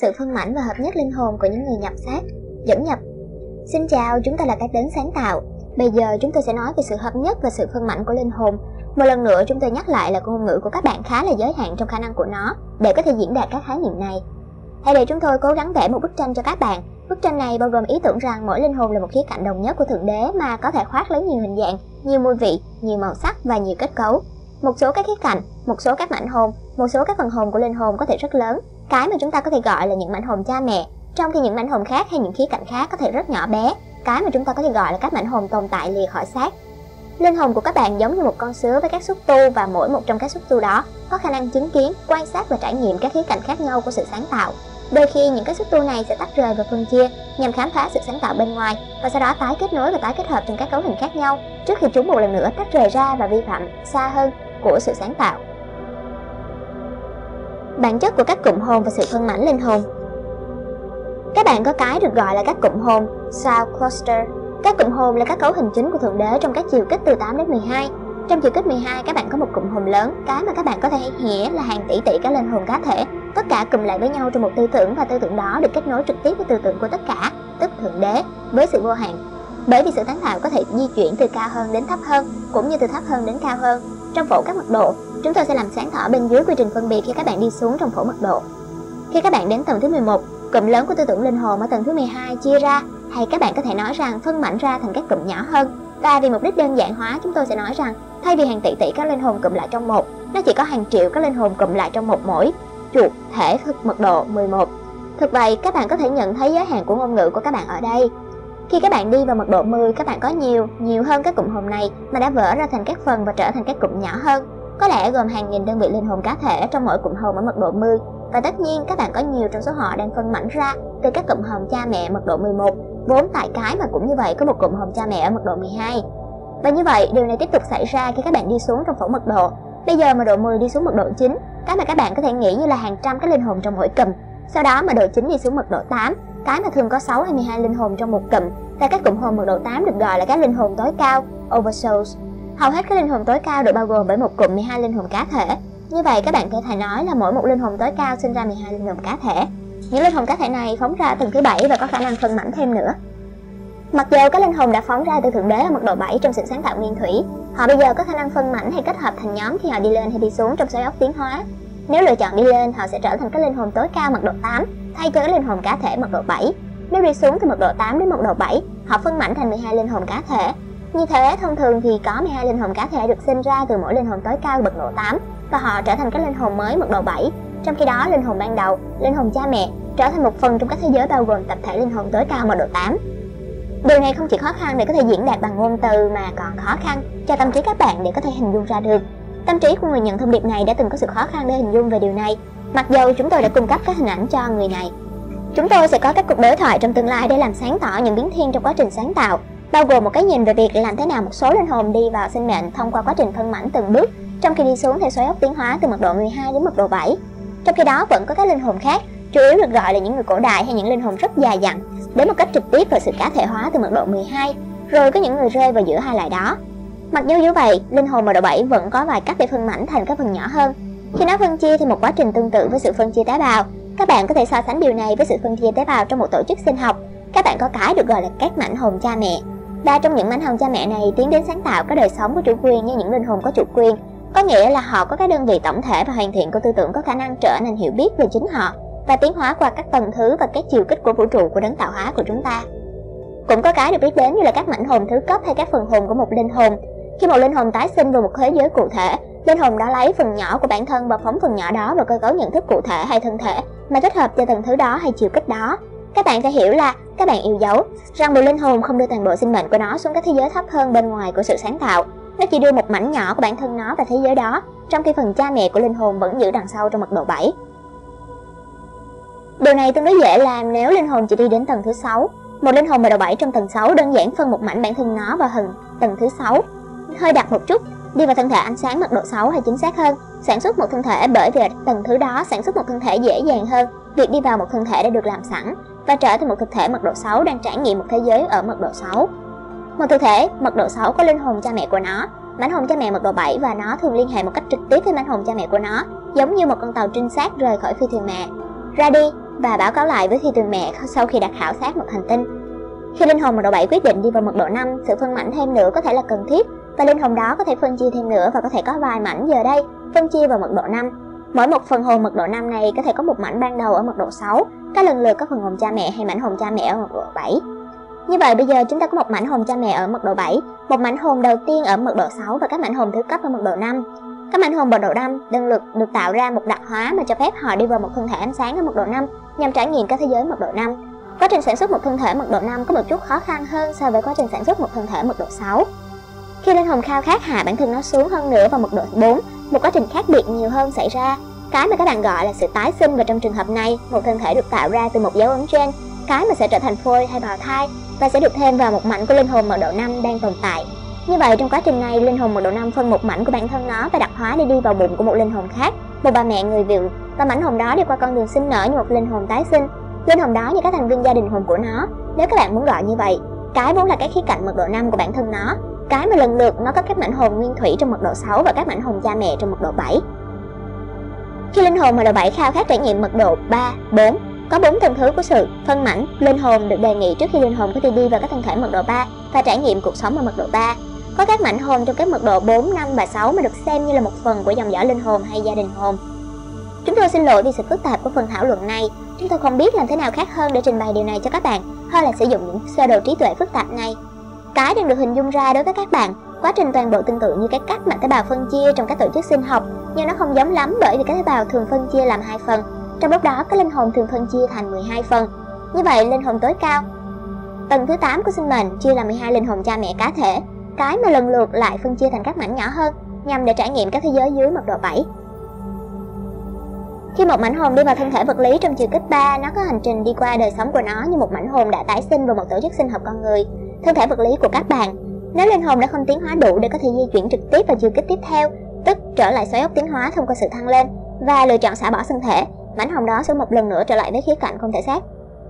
sự phân mảnh và hợp nhất linh hồn của những người nhập xác, dẫn nhập. Xin chào, chúng ta là cách đến sáng tạo. Bây giờ chúng tôi sẽ nói về sự hợp nhất và sự phân mảnh của linh hồn. Một lần nữa chúng tôi nhắc lại là ngôn ngữ của các bạn khá là giới hạn trong khả năng của nó để có thể diễn đạt các khái niệm này. Hãy để chúng tôi cố gắng vẽ một bức tranh cho các bạn. Bức tranh này bao gồm ý tưởng rằng mỗi linh hồn là một khía cạnh đồng nhất của Thượng Đế mà có thể khoác lấy nhiều hình dạng, nhiều mùi vị, nhiều màu sắc và nhiều kết cấu. Một số các khía cạnh, một số các mảnh hồn, một số các phần hồn của linh hồn có thể rất lớn, cái mà chúng ta có thể gọi là những mảnh hồn cha mẹ, trong khi những mảnh hồn khác hay những khía cạnh khác có thể rất nhỏ bé, cái mà chúng ta có thể gọi là các mảnh hồn tồn tại lìa khỏi xác. Linh hồn của các bạn giống như một con sứa với các xúc tu và mỗi một trong các xúc tu đó có khả năng chứng kiến, quan sát và trải nghiệm các khía cạnh khác nhau của sự sáng tạo. Đôi khi những cái xúc tu này sẽ tách rời và phân chia nhằm khám phá sự sáng tạo bên ngoài và sau đó tái kết nối và tái kết hợp trong các cấu hình khác nhau trước khi chúng một lần nữa tách rời ra và vi phạm xa hơn của sự sáng tạo. Bản chất của các cụm hồn và sự phân mảnh linh hồn Các bạn có cái được gọi là các cụm hồn, sao Cluster. Các cụm hồn là các cấu hình chính của Thượng Đế trong các chiều kích từ 8 đến 12. Trong chiều kích 12 các bạn có một cụm hồn lớn, cái mà các bạn có thể hiểu là hàng tỷ tỷ các linh hồn cá thể. Tất cả cùng lại với nhau trong một tư tưởng và tư tưởng đó được kết nối trực tiếp với tư tưởng của tất cả, tức Thượng Đế, với sự vô hạn. Bởi vì sự sáng tạo có thể di chuyển từ cao hơn đến thấp hơn, cũng như từ thấp hơn đến cao hơn. Trong phổ các mật độ, chúng tôi sẽ làm sáng tỏ bên dưới quy trình phân biệt khi các bạn đi xuống trong phổ mật độ. Khi các bạn đến tầng thứ 11, cụm lớn của tư tưởng linh hồn ở tầng thứ 12 chia ra, hay các bạn có thể nói rằng phân mảnh ra thành các cụm nhỏ hơn. Và vì mục đích đơn giản hóa, chúng tôi sẽ nói rằng thay vì hàng tỷ tỷ các linh hồn cụm lại trong một, nó chỉ có hàng triệu các linh hồn cụm lại trong một mỗi. Chuột thể thực mật độ 11. Thực vậy, các bạn có thể nhận thấy giới hạn của ngôn ngữ của các bạn ở đây. Khi các bạn đi vào mật độ 10, các bạn có nhiều, nhiều hơn các cụm hồn này mà đã vỡ ra thành các phần và trở thành các cụm nhỏ hơn. Có lẽ gồm hàng nghìn đơn vị linh hồn cá thể trong mỗi cụm hồn ở mật độ 10 và tất nhiên, các bạn có nhiều trong số họ đang phân mảnh ra từ các cụm hồn cha mẹ mật độ 11 vốn tại cái mà cũng như vậy, có một cụm hồn cha mẹ ở mật độ 12 và như vậy, điều này tiếp tục xảy ra khi các bạn đi xuống trong phẫu mật độ. Bây giờ mật độ 10 đi xuống mật độ 9 cái mà các bạn có thể nghĩ như là hàng trăm cái linh hồn trong mỗi cụm. Sau đó mật độ 9 đi xuống mật độ 8 cái mà thường có 6 hay 12 linh hồn trong một cụm. Và các cụm hồn mật độ 8 được gọi là các linh hồn tối cao oversouls hầu hết các linh hồn tối cao được bao gồm bởi một cụm 12 linh hồn cá thể như vậy các bạn có thể nói là mỗi một linh hồn tối cao sinh ra 12 linh hồn cá thể những linh hồn cá thể này phóng ra tầng thứ bảy và có khả năng phân mảnh thêm nữa. Mặc dù các linh hồn đã phóng ra từ thượng đế ở mức độ 7 trong sự sáng tạo nguyên thủy, họ bây giờ có khả năng phân mảnh hay kết hợp thành nhóm khi họ đi lên hay đi xuống trong xoáy ốc tiến hóa. Nếu lựa chọn đi lên, họ sẽ trở thành các linh hồn tối cao mật độ 8, thay cho các linh hồn cá thể mật độ 7. Nếu đi xuống từ mật độ 8 đến mật độ 7, họ phân mảnh thành 12 linh hồn cá thể. Như thế, thông thường thì có 12 linh hồn cá thể được sinh ra từ mỗi linh hồn tối cao bậc độ 8 và họ trở thành các linh hồn mới bậc độ 7. Trong khi đó, linh hồn ban đầu, linh hồn cha mẹ trở thành một phần trong các thế giới bao gồm tập thể linh hồn tối cao bậc độ 8. Điều này không chỉ khó khăn để có thể diễn đạt bằng ngôn từ mà còn khó khăn cho tâm trí các bạn để có thể hình dung ra được. Tâm trí của người nhận thông điệp này đã từng có sự khó khăn để hình dung về điều này, mặc dù chúng tôi đã cung cấp các hình ảnh cho người này. Chúng tôi sẽ có các cuộc đối thoại trong tương lai để làm sáng tỏ những biến thiên trong quá trình sáng tạo, bao gồm một cái nhìn về việc làm thế nào một số linh hồn đi vào sinh mệnh thông qua quá trình phân mảnh từng bước, trong khi đi xuống theo xoáy ốc tiến hóa từ mật độ 12 đến mật độ 7. Trong khi đó vẫn có các linh hồn khác chủ yếu được gọi là những người cổ đại hay những linh hồn rất dài dặn, đến một cách trực tiếp vào sự cá thể hóa từ mật độ 12, rồi có những người rơi vào giữa hai loại đó. Mặc dù như vậy, linh hồn mật độ 7 vẫn có vài cách để phân mảnh thành các phần nhỏ hơn. Khi nó phân chia thì một quá trình tương tự với sự phân chia tế bào, các bạn có thể so sánh điều này với sự phân chia tế bào trong một tổ chức sinh học. Các bạn có cái được gọi là các mảnh hồn cha mẹ. Ba trong những mảnh hồn cha mẹ này tiến đến sáng tạo các đời sống của chủ quyền như những linh hồn có chủ quyền, có nghĩa là họ có các đơn vị tổng thể và hoàn thiện của tư tưởng có khả năng trở nên hiểu biết về chính họ và tiến hóa qua các tầng thứ và các chiều kích của vũ trụ của đấng tạo hóa của chúng ta. Cũng có cái được biết đến như là các mảnh hồn thứ cấp hay các phần hồn của một linh hồn. Khi một linh hồn tái sinh vào một thế giới cụ thể, linh hồn đó lấy phần nhỏ của bản thân và phóng phần nhỏ đó vào cơ cấu nhận thức cụ thể hay thân thể mà thích hợp cho tầng thứ đó hay chiều kích đó. Các bạn phải hiểu là các bạn yêu dấu rằng một linh hồn không đưa toàn bộ sinh mệnh của nó xuống các thế giới thấp hơn bên ngoài của sự sáng tạo. Nó chỉ đưa một mảnh nhỏ của bản thân nó vào thế giới đó, trong khi phần cha mẹ của linh hồn vẫn giữ đằng sau trong mật độ 7. Điều này tương đối dễ làm nếu linh hồn chỉ đi đến tầng thứ 6. Một linh hồn mật độ 7 trong tầng 6 đơn giản phân một mảnh bản thân nó vào hình tầng thứ 6. Hơi đặc một chút, đi vào thân thể ánh sáng mật độ 6 hay chính xác hơn, sản xuất một thân thể bởi vì tầng thứ đó sản xuất một thân thể dễ dàng hơn việc đi vào một thân thể đã được làm sẵn và trở thành một thực thể mật độ 6 đang trải nghiệm một thế giới ở mật độ 6. Một thực thể mật độ 6 có linh hồn cha mẹ của nó, mảnh hồn cha mẹ mật độ 7 và nó thường liên hệ một cách trực tiếp với mảnh hồn cha mẹ của nó, giống như một con tàu trinh sát rời khỏi phi thuyền mẹ. Ra đi và báo cáo lại với phi thuyền mẹ sau khi đã khảo sát một hành tinh. Khi linh hồn mật độ 7 quyết định đi vào mật độ 5, sự phân mảnh thêm nữa có thể là cần thiết và linh hồn đó có thể phân chia thêm nữa và có thể có vài mảnh giờ đây phân chia vào mật độ 5. Mỗi một phần hồn mật độ 5 này có thể có một mảnh ban đầu ở mật độ 6, các lần lượt có phần hồn cha mẹ hay mảnh hồn cha mẹ ở mật độ 7. Như vậy bây giờ chúng ta có một mảnh hồn cha mẹ ở mật độ 7, một mảnh hồn đầu tiên ở mật độ 6 và các mảnh hồn thứ cấp ở mật độ 5. Các mảnh hồn mật độ 5 đơn lực được tạo ra một đặc hóa mà cho phép họ đi vào một thân thể ánh sáng ở mật độ 5 nhằm trải nghiệm các thế giới mật độ 5. Quá trình sản xuất một thân thể mật độ 5 có một chút khó khăn hơn so với quá trình sản xuất một thân thể mật độ 6. Khi linh hồn khao khát hạ bản thân nó xuống hơn nữa vào mật độ 4, một quá trình khác biệt nhiều hơn xảy ra. Cái mà các bạn gọi là sự tái sinh và trong trường hợp này, một thân thể được tạo ra từ một dấu ấn trên, cái mà sẽ trở thành phôi hay bào thai và sẽ được thêm vào một mảnh của linh hồn mật độ 5 đang tồn tại. Như vậy trong quá trình này, linh hồn mật độ 5 phân một mảnh của bản thân nó và đặc hóa để đi vào bụng của một linh hồn khác, một bà mẹ người Việt và mảnh hồn đó đi qua con đường sinh nở như một linh hồn tái sinh. Linh hồn đó như các thành viên gia đình hồn của nó, nếu các bạn muốn gọi như vậy. Cái vốn là cái khía cạnh mật độ 5 của bản thân nó, cái mà lần lượt nó có các mảnh hồn nguyên thủy trong mật độ 6 và các mảnh hồn cha mẹ trong mật độ 7. Khi linh hồn mật độ 7 khao khát trải nghiệm mật độ 3, 4, có bốn tầng thứ của sự phân mảnh, linh hồn được đề nghị trước khi linh hồn có thể đi vào các thân thể mật độ 3 và trải nghiệm cuộc sống ở mật độ 3. Có các mảnh hồn trong các mật độ 4, 5 và 6 mà được xem như là một phần của dòng dõi linh hồn hay gia đình hồn. Chúng tôi xin lỗi vì sự phức tạp của phần thảo luận này. Chúng tôi không biết làm thế nào khác hơn để trình bày điều này cho các bạn, hơn là sử dụng những sơ đồ trí tuệ phức tạp này. Cái đang được hình dung ra đối với các bạn, quá trình toàn bộ tương tự như cái cách mà tế bào phân chia trong các tổ chức sinh học, nhưng nó không giống lắm bởi vì các tế bào thường phân chia làm hai phần. Trong lúc đó, các linh hồn thường phân chia thành 12 phần. Như vậy, linh hồn tối cao Tầng thứ 8 của sinh mệnh chia làm 12 linh hồn cha mẹ cá thể, cái mà lần lượt lại phân chia thành các mảnh nhỏ hơn nhằm để trải nghiệm các thế giới dưới mật độ 7. Khi một mảnh hồn đi vào thân thể vật lý trong chiều kích 3, nó có hành trình đi qua đời sống của nó như một mảnh hồn đã tái sinh vào một tổ chức sinh học con người, thân thể vật lý của các bạn. Nếu linh hồn đã không tiến hóa đủ để có thể di chuyển trực tiếp vào chiều kích tiếp theo, tức trở lại xoáy ốc tiến hóa thông qua sự thăng lên và lựa chọn xả bỏ thân thể, mảnh hồn đó sẽ một lần nữa trở lại với khía cạnh không thể xác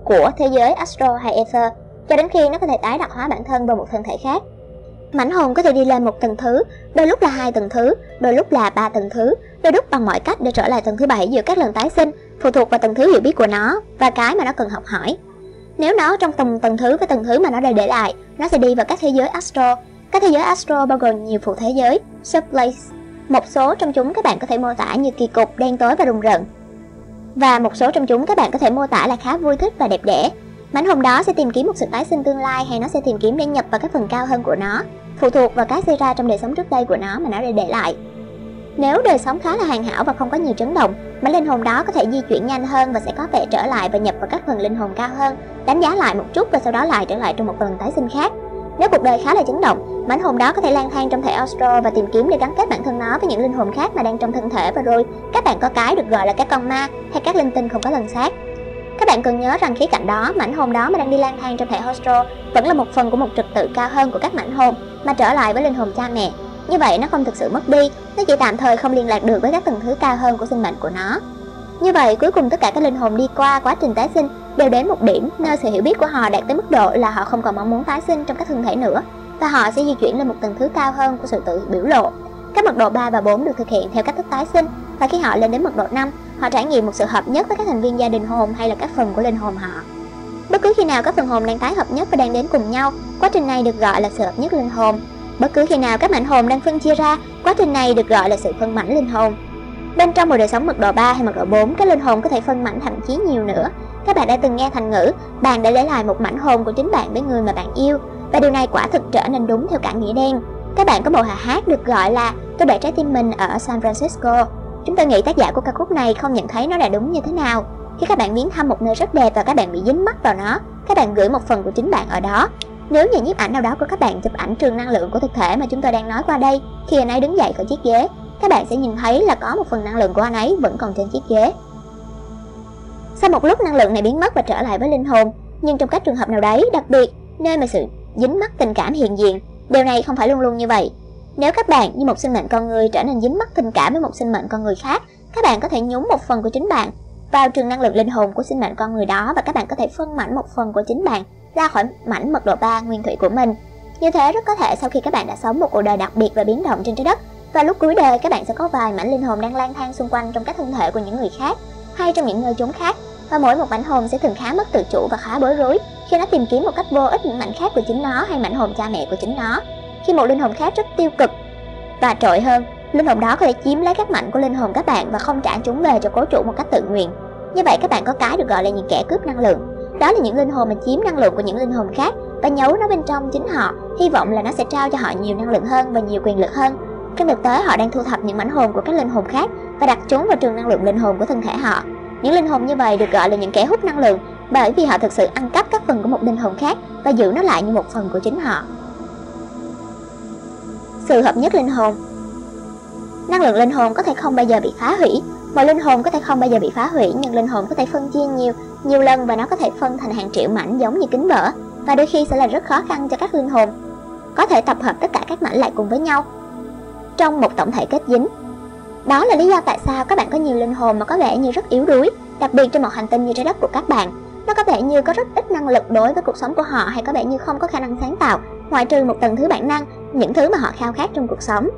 của thế giới astro hay ether, cho đến khi nó có thể tái đặc hóa bản thân vào một thân thể khác. Mảnh hồn có thể đi lên một tầng thứ, đôi lúc là hai tầng thứ, đôi lúc là ba tầng thứ, đôi lúc bằng mọi cách để trở lại tầng thứ bảy giữa các lần tái sinh, phụ thuộc vào tầng thứ hiểu biết của nó và cái mà nó cần học hỏi. Nếu nó trong tầng tầng thứ với tầng thứ mà nó đã để lại, nó sẽ đi vào các thế giới astro. Các thế giới astro bao gồm nhiều phụ thế giới, subplace. Một số trong chúng các bạn có thể mô tả như kỳ cục, đen tối và rùng rợn. Và một số trong chúng các bạn có thể mô tả là khá vui thích và đẹp đẽ. Mảnh hồn đó sẽ tìm kiếm một sự tái sinh tương lai hay nó sẽ tìm kiếm để nhập vào các phần cao hơn của nó, phụ thuộc vào cái xảy ra trong đời sống trước đây của nó mà nó đã để lại. Nếu đời sống khá là hoàn hảo và không có nhiều chấn động, mảnh linh hồn đó có thể di chuyển nhanh hơn và sẽ có vẻ trở lại và nhập vào các phần linh hồn cao hơn, đánh giá lại một chút và sau đó lại trở lại trong một lần tái sinh khác. Nếu cuộc đời khá là chấn động, mảnh hồn đó có thể lang thang trong thể astro và tìm kiếm để gắn kết bản thân nó với những linh hồn khác mà đang trong thân thể và rồi các bạn có cái được gọi là các con ma hay các linh tinh không có lần xác. Các bạn cần nhớ rằng khía cạnh đó, mảnh hồn đó mà đang đi lang thang trong thể astro vẫn là một phần của một trật tự cao hơn của các mảnh hồn mà trở lại với linh hồn cha mẹ như vậy nó không thực sự mất đi, nó chỉ tạm thời không liên lạc được với các tầng thứ cao hơn của sinh mệnh của nó. Như vậy, cuối cùng tất cả các linh hồn đi qua quá trình tái sinh đều đến một điểm nơi sự hiểu biết của họ đạt tới mức độ là họ không còn mong muốn tái sinh trong các thân thể nữa và họ sẽ di chuyển lên một tầng thứ cao hơn của sự tự biểu lộ. Các mật độ 3 và 4 được thực hiện theo cách thức tái sinh và khi họ lên đến mật độ 5, họ trải nghiệm một sự hợp nhất với các thành viên gia đình hồn hay là các phần của linh hồn họ. Bất cứ khi nào các phần hồn đang tái hợp nhất và đang đến cùng nhau, quá trình này được gọi là sự hợp nhất linh hồn Bất cứ khi nào các mảnh hồn đang phân chia ra, quá trình này được gọi là sự phân mảnh linh hồn. Bên trong một đời sống mật độ 3 hay mật độ 4, các linh hồn có thể phân mảnh thậm chí nhiều nữa. Các bạn đã từng nghe thành ngữ, bạn đã để lại một mảnh hồn của chính bạn với người mà bạn yêu, và điều này quả thực trở nên đúng theo cả nghĩa đen. Các bạn có một bài hát được gọi là Tôi để trái tim mình ở San Francisco. Chúng tôi nghĩ tác giả của ca khúc này không nhận thấy nó là đúng như thế nào. Khi các bạn viếng thăm một nơi rất đẹp và các bạn bị dính mắt vào nó, các bạn gửi một phần của chính bạn ở đó nếu nhà nhiếp ảnh nào đó của các bạn chụp ảnh trường năng lượng của thực thể mà chúng tôi đang nói qua đây, khi anh ấy đứng dậy khỏi chiếc ghế, các bạn sẽ nhìn thấy là có một phần năng lượng của anh ấy vẫn còn trên chiếc ghế. Sau một lúc năng lượng này biến mất và trở lại với linh hồn, nhưng trong các trường hợp nào đấy, đặc biệt nơi mà sự dính mắc tình cảm hiện diện, điều này không phải luôn luôn như vậy. Nếu các bạn như một sinh mệnh con người trở nên dính mắc tình cảm với một sinh mệnh con người khác, các bạn có thể nhúng một phần của chính bạn vào trường năng lượng linh hồn của sinh mệnh con người đó và các bạn có thể phân mảnh một phần của chính bạn ra khỏi mảnh mật độ 3 nguyên thủy của mình. Như thế rất có thể sau khi các bạn đã sống một cuộc đời đặc biệt và biến động trên trái đất, và lúc cuối đời các bạn sẽ có vài mảnh linh hồn đang lang thang xung quanh trong các thân thể của những người khác hay trong những nơi chốn khác và mỗi một mảnh hồn sẽ thường khá mất tự chủ và khá bối rối khi nó tìm kiếm một cách vô ích những mảnh khác của chính nó hay mảnh hồn cha mẹ của chính nó. Khi một linh hồn khác rất tiêu cực và trội hơn, linh hồn đó có thể chiếm lấy các mảnh của linh hồn các bạn và không trả chúng về cho cố chủ một cách tự nguyện. Như vậy các bạn có cái được gọi là những kẻ cướp năng lượng. Đó là những linh hồn mà chiếm năng lượng của những linh hồn khác và nhấu nó bên trong chính họ, hy vọng là nó sẽ trao cho họ nhiều năng lượng hơn và nhiều quyền lực hơn. Trong thực tế họ đang thu thập những mảnh hồn của các linh hồn khác và đặt chúng vào trường năng lượng linh hồn của thân thể họ. Những linh hồn như vậy được gọi là những kẻ hút năng lượng bởi vì họ thực sự ăn cắp các phần của một linh hồn khác và giữ nó lại như một phần của chính họ. Sự hợp nhất linh hồn Năng lượng linh hồn có thể không bao giờ bị phá hủy Mọi linh hồn có thể không bao giờ bị phá hủy Nhưng linh hồn có thể phân chia nhiều, nhiều lần Và nó có thể phân thành hàng triệu mảnh giống như kính vỡ Và đôi khi sẽ là rất khó khăn cho các linh hồn. Có thể tập hợp tất cả các mảnh lại cùng với nhau Trong một tổng thể kết dính. Đó là lý do tại sao các bạn có nhiều linh hồn mà có vẻ như rất yếu đuối Đặc biệt trên một hành tinh như trái đất của các bạn. Nó có vẻ như có rất ít năng lực đối với cuộc sống của họ Hay có vẻ như không có khả năng sáng tạo Ngoại trừ một tầng thứ bản năng Những thứ mà họ khao khát trong cuộc sống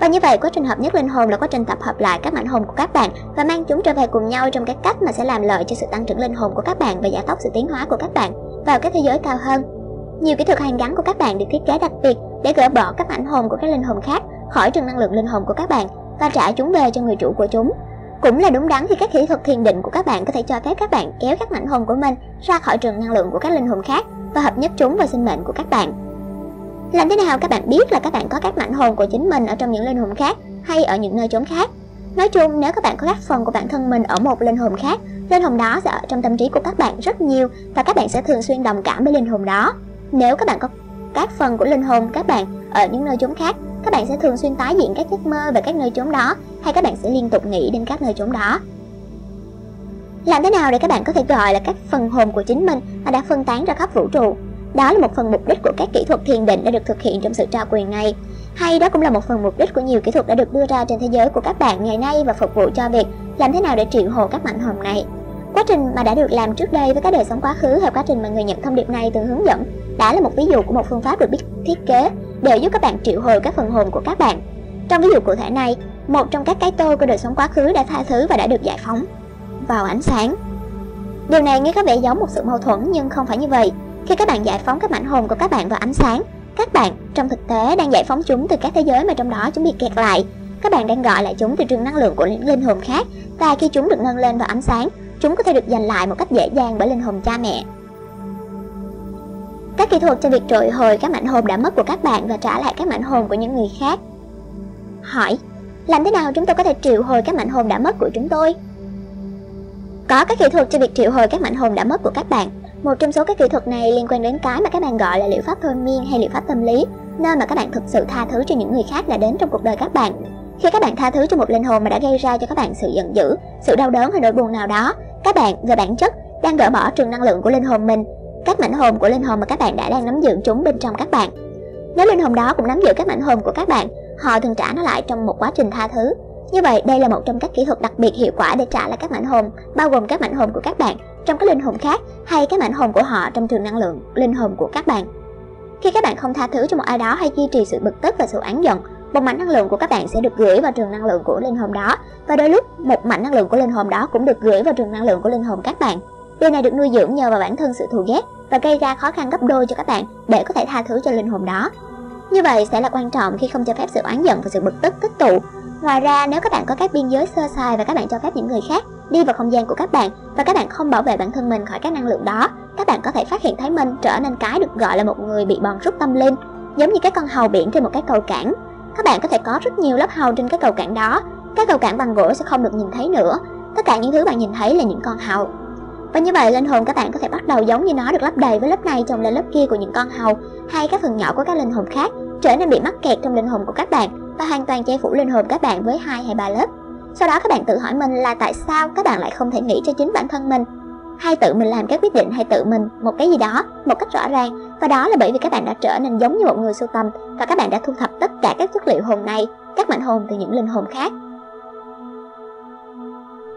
và như vậy, quá trình hợp nhất linh hồn là quá trình tập hợp lại các mảnh hồn của các bạn và mang chúng trở về cùng nhau trong cái cách mà sẽ làm lợi cho sự tăng trưởng linh hồn của các bạn và gia tốc sự tiến hóa của các bạn vào các thế giới cao hơn. Nhiều kỹ thuật hàn gắn của các bạn được thiết kế đặc biệt để gỡ bỏ các mảnh hồn của các linh hồn khác khỏi trường năng lượng linh hồn của các bạn và trả chúng về cho người chủ của chúng. Cũng là đúng đắn khi các kỹ thuật thiền định của các bạn có thể cho phép các bạn kéo các mảnh hồn của mình ra khỏi trường năng lượng của các linh hồn khác và hợp nhất chúng vào sinh mệnh của các bạn. Làm thế nào các bạn biết là các bạn có các mảnh hồn của chính mình ở trong những linh hồn khác hay ở những nơi chốn khác? Nói chung, nếu các bạn có các phần của bản thân mình ở một linh hồn khác, linh hồn đó sẽ ở trong tâm trí của các bạn rất nhiều và các bạn sẽ thường xuyên đồng cảm với linh hồn đó. Nếu các bạn có các phần của linh hồn các bạn ở những nơi chốn khác, các bạn sẽ thường xuyên tái diễn các giấc mơ về các nơi chốn đó hay các bạn sẽ liên tục nghĩ đến các nơi chốn đó. Làm thế nào để các bạn có thể gọi là các phần hồn của chính mình mà đã phân tán ra khắp vũ trụ? Đó là một phần mục đích của các kỹ thuật thiền định đã được thực hiện trong sự trao quyền này. Hay đó cũng là một phần mục đích của nhiều kỹ thuật đã được đưa ra trên thế giới của các bạn ngày nay và phục vụ cho việc làm thế nào để triệu hồi các mạnh hồn này. Quá trình mà đã được làm trước đây với các đời sống quá khứ hay quá trình mà người nhận thông điệp này từng hướng dẫn đã là một ví dụ của một phương pháp được biết thiết kế để giúp các bạn triệu hồi các phần hồn của các bạn. Trong ví dụ cụ thể này, một trong các cái tôi của đời sống quá khứ đã tha thứ và đã được giải phóng vào ánh sáng. Điều này nghe có vẻ giống một sự mâu thuẫn nhưng không phải như vậy. Khi các bạn giải phóng các mảnh hồn của các bạn vào ánh sáng, các bạn trong thực tế đang giải phóng chúng từ các thế giới mà trong đó chúng bị kẹt lại. Các bạn đang gọi lại chúng từ trường năng lượng của những linh hồn khác và khi chúng được nâng lên vào ánh sáng, chúng có thể được giành lại một cách dễ dàng bởi linh hồn cha mẹ. Các kỹ thuật cho việc trội hồi các mảnh hồn đã mất của các bạn và trả lại các mảnh hồn của những người khác. Hỏi, làm thế nào chúng tôi có thể triệu hồi các mảnh hồn đã mất của chúng tôi? Có các kỹ thuật cho việc triệu hồi các mảnh hồn đã mất của các bạn một trong số các kỹ thuật này liên quan đến cái mà các bạn gọi là liệu pháp thôi miên hay liệu pháp tâm lý, nơi mà các bạn thực sự tha thứ cho những người khác đã đến trong cuộc đời các bạn. Khi các bạn tha thứ cho một linh hồn mà đã gây ra cho các bạn sự giận dữ, sự đau đớn hay nỗi buồn nào đó, các bạn về bản chất đang gỡ bỏ trường năng lượng của linh hồn mình, các mảnh hồn của linh hồn mà các bạn đã đang nắm giữ chúng bên trong các bạn. Nếu linh hồn đó cũng nắm giữ các mảnh hồn của các bạn, họ thường trả nó lại trong một quá trình tha thứ. Như vậy, đây là một trong các kỹ thuật đặc biệt hiệu quả để trả lại các mảnh hồn, bao gồm các mảnh hồn của các bạn trong các linh hồn khác hay cái mảnh hồn của họ trong trường năng lượng linh hồn của các bạn. Khi các bạn không tha thứ cho một ai đó hay duy trì sự bực tức và sự oán giận, một mảnh năng lượng của các bạn sẽ được gửi vào trường năng lượng của linh hồn đó và đôi lúc một mảnh năng lượng của linh hồn đó cũng được gửi vào trường năng lượng của linh hồn các bạn. Điều này được nuôi dưỡng nhờ vào bản thân sự thù ghét và gây ra khó khăn gấp đôi cho các bạn để có thể tha thứ cho linh hồn đó. Như vậy sẽ là quan trọng khi không cho phép sự oán giận và sự bực tức tích tụ. Ngoài ra, nếu các bạn có các biên giới sơ sài và các bạn cho phép những người khác đi vào không gian của các bạn và các bạn không bảo vệ bản thân mình khỏi các năng lượng đó, các bạn có thể phát hiện thấy mình trở nên cái được gọi là một người bị bòn rút tâm linh, giống như các con hầu biển trên một cái cầu cảng. Các bạn có thể có rất nhiều lớp hầu trên cái cầu cảng đó, các cầu cảng bằng gỗ sẽ không được nhìn thấy nữa. Tất cả những thứ bạn nhìn thấy là những con hầu. Và như vậy linh hồn các bạn có thể bắt đầu giống như nó được lấp đầy với lớp này chồng lên lớp kia của những con hầu hay các phần nhỏ của các linh hồn khác trở nên bị mắc kẹt trong linh hồn của các bạn và hoàn toàn che phủ linh hồn các bạn với hai hay ba lớp. Sau đó các bạn tự hỏi mình là tại sao các bạn lại không thể nghĩ cho chính bản thân mình? Hay tự mình làm các quyết định hay tự mình một cái gì đó một cách rõ ràng. Và đó là bởi vì các bạn đã trở nên giống như một người sưu tầm và các bạn đã thu thập tất cả các chất liệu hồn này các mảnh hồn từ những linh hồn khác.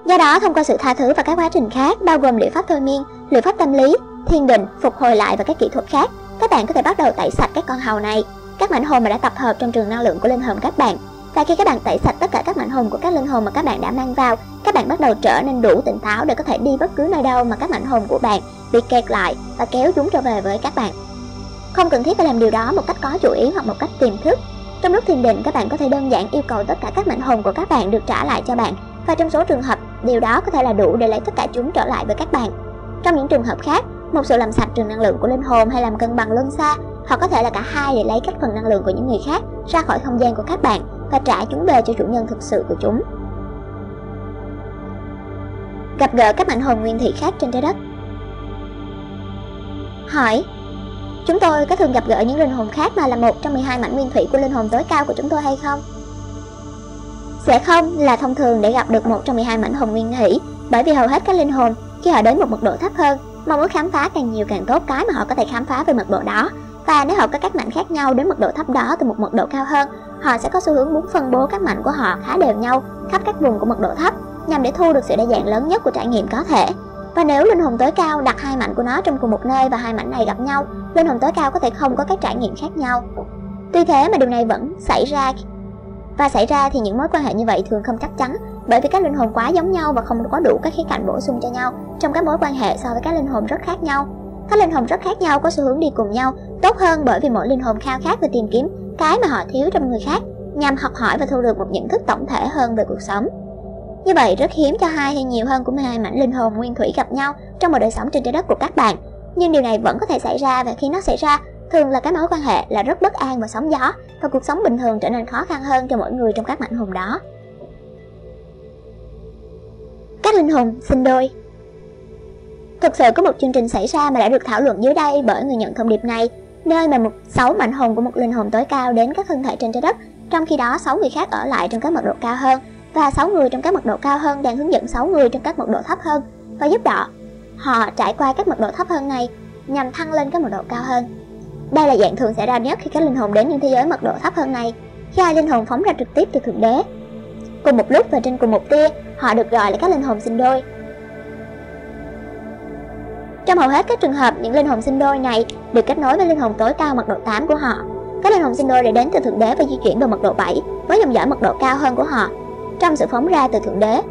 Do đó, thông qua sự tha thứ và các quá trình khác, bao gồm liệu pháp thôi miên, liệu pháp tâm lý, thiền định, phục hồi lại và các kỹ thuật khác, các bạn có thể bắt đầu tẩy sạch các con hầu này, các mảnh hồn mà đã tập hợp trong trường năng lượng của linh hồn các bạn, Và khi các bạn tẩy sạch tất cả các mảnh hồn của các linh hồn mà các bạn đã mang vào, các bạn bắt đầu trở nên đủ tỉnh táo để có thể đi bất cứ nơi đâu mà các mảnh hồn của bạn bị kẹt lại và kéo chúng trở về với các bạn. Không cần thiết phải làm điều đó một cách có chủ ý hoặc một cách tiềm thức. Trong lúc thiền định, các bạn có thể đơn giản yêu cầu tất cả các mảnh hồn của các bạn được trả lại cho bạn và trong số trường hợp điều đó có thể là đủ để lấy tất cả chúng trở lại với các bạn. Trong những trường hợp khác, một sự làm sạch trường năng lượng của linh hồn hay làm cân bằng luân xa, hoặc có thể là cả hai để lấy các phần năng lượng của những người khác ra khỏi không gian của các bạn và trả chúng về cho chủ nhân thực sự của chúng. Gặp gỡ các mạnh hồn nguyên thị khác trên trái đất Hỏi, Chúng tôi có thường gặp gỡ những linh hồn khác mà là một trong 12 mảnh nguyên thủy của linh hồn tối cao của chúng tôi hay không? Sẽ không, là thông thường để gặp được một trong 12 mảnh hồn nguyên thủy, bởi vì hầu hết các linh hồn khi họ đến một mật độ thấp hơn, mong muốn khám phá càng nhiều càng tốt cái mà họ có thể khám phá về mật độ đó và nếu họ có các mảnh khác nhau đến mật độ thấp đó từ một mật độ cao hơn. Họ sẽ có xu hướng muốn phân bố các mảnh của họ khá đều nhau, khắp các vùng của mật độ thấp, nhằm để thu được sự đa dạng lớn nhất của trải nghiệm có thể. Và nếu linh hồn tối cao đặt hai mảnh của nó trong cùng một nơi và hai mảnh này gặp nhau, linh hồn tối cao có thể không có các trải nghiệm khác nhau. Tuy thế mà điều này vẫn xảy ra và xảy ra thì những mối quan hệ như vậy thường không chắc chắn, bởi vì các linh hồn quá giống nhau và không có đủ các khía cạnh bổ sung cho nhau, trong các mối quan hệ so với các linh hồn rất khác nhau các linh hồn rất khác nhau, có xu hướng đi cùng nhau. Tốt hơn bởi vì mỗi linh hồn khao khát và tìm kiếm cái mà họ thiếu trong người khác, nhằm học hỏi và thu được một nhận thức tổng thể hơn về cuộc sống. Như vậy, rất hiếm cho hai hay nhiều hơn của hai mảnh linh hồn nguyên thủy gặp nhau trong một đời sống trên trái đất của các bạn. Nhưng điều này vẫn có thể xảy ra và khi nó xảy ra, thường là cái mối quan hệ là rất bất an và sóng gió, và cuộc sống bình thường trở nên khó khăn hơn cho mỗi người trong các mảnh hồn đó. Các linh hồn sinh đôi. Thực sự có một chương trình xảy ra mà đã được thảo luận dưới đây bởi người nhận thông điệp này, nơi mà một sáu mạnh hồn của một linh hồn tối cao đến các thân thể trên trái đất, trong khi đó sáu người khác ở lại trong các mật độ cao hơn và sáu người trong các mật độ cao hơn đang hướng dẫn sáu người trong các mật độ thấp hơn và giúp đỡ họ trải qua các mật độ thấp hơn này nhằm thăng lên các mật độ cao hơn. Đây là dạng thường xảy ra nhất khi các linh hồn đến những thế giới mật độ thấp hơn này, khi hai linh hồn phóng ra trực tiếp từ thượng đế. Cùng một lúc và trên cùng một tia, họ được gọi là các linh hồn sinh đôi, trong hầu hết các trường hợp, những linh hồn sinh đôi này được kết nối với linh hồn tối cao mật độ 8 của họ. Các linh hồn sinh đôi đã đến từ Thượng Đế và di chuyển vào mật độ 7 với dòng dõi mật độ cao hơn của họ trong sự phóng ra từ Thượng Đế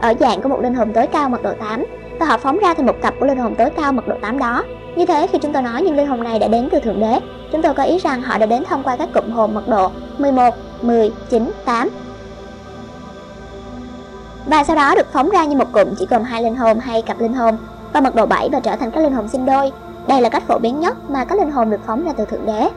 ở dạng của một linh hồn tối cao mật độ 8 và họ phóng ra thành một cặp của linh hồn tối cao mật độ 8 đó. Như thế khi chúng tôi nói những linh hồn này đã đến từ Thượng Đế, chúng tôi có ý rằng họ đã đến thông qua các cụm hồn mật độ 11, 10, 9, 8 và sau đó được phóng ra như một cụm chỉ gồm hai linh hồn hay cặp linh hồn và mật độ 7 và trở thành các linh hồn sinh đôi. Đây là cách phổ biến nhất mà các linh hồn được phóng ra từ Thượng Đế.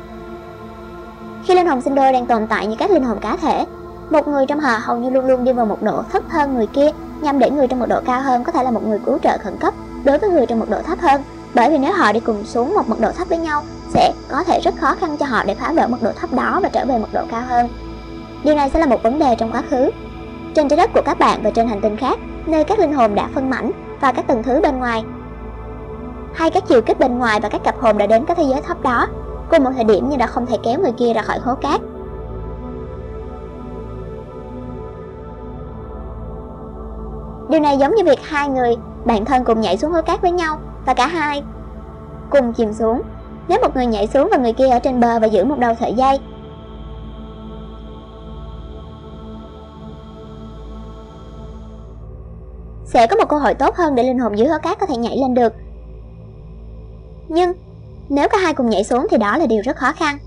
Khi linh hồn sinh đôi đang tồn tại như các linh hồn cá thể, một người trong họ hầu như luôn luôn đi vào một độ thấp hơn người kia nhằm để người trong một độ cao hơn có thể là một người cứu trợ khẩn cấp đối với người trong một độ thấp hơn bởi vì nếu họ đi cùng xuống một mật độ thấp với nhau sẽ có thể rất khó khăn cho họ để phá vỡ mật độ thấp đó và trở về mật độ cao hơn. Điều này sẽ là một vấn đề trong quá khứ. Trên trái đất của các bạn và trên hành tinh khác, nơi các linh hồn đã phân mảnh và các tầng thứ bên ngoài. Hay các chiều kích bên ngoài và các cặp hồn đã đến cái thế giới thấp đó, cùng một thời điểm nhưng đã không thể kéo người kia ra khỏi hố cát. Điều này giống như việc hai người, bạn thân cùng nhảy xuống hố cát với nhau và cả hai cùng chìm xuống. Nếu một người nhảy xuống và người kia ở trên bờ và giữ một đầu sợi dây, sẽ có một cơ hội tốt hơn để linh hồn dưới hố cát có thể nhảy lên được. Nhưng, nếu cả hai cùng nhảy xuống thì đó là điều rất khó khăn.